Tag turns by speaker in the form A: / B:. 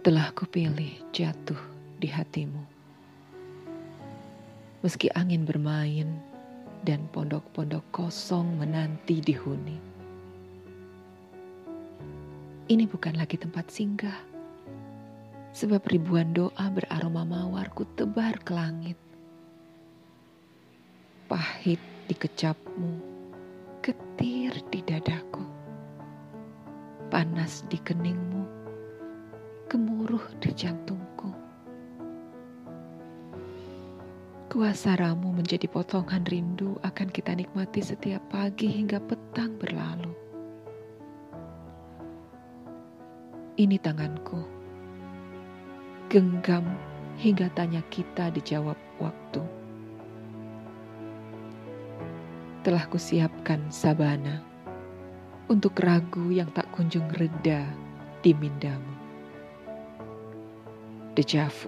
A: Telah kupilih jatuh di hatimu. Meski angin bermain dan pondok-pondok kosong menanti dihuni. Ini bukan lagi tempat singgah. Sebab ribuan doa beraroma mawar ku tebar ke langit. Pahit dikecapmu, getir di dadaku. Panas di keningmu, gemuruh di jantungku. Kuasa ramu menjadi potongan rindu akan kita nikmati setiap pagi hingga petang berlalu. Ini tanganku, genggam hingga tanya kita dijawab waktu. Telah kusiapkan sabana untuk ragu yang tak kunjung reda di mindamu. Jeff。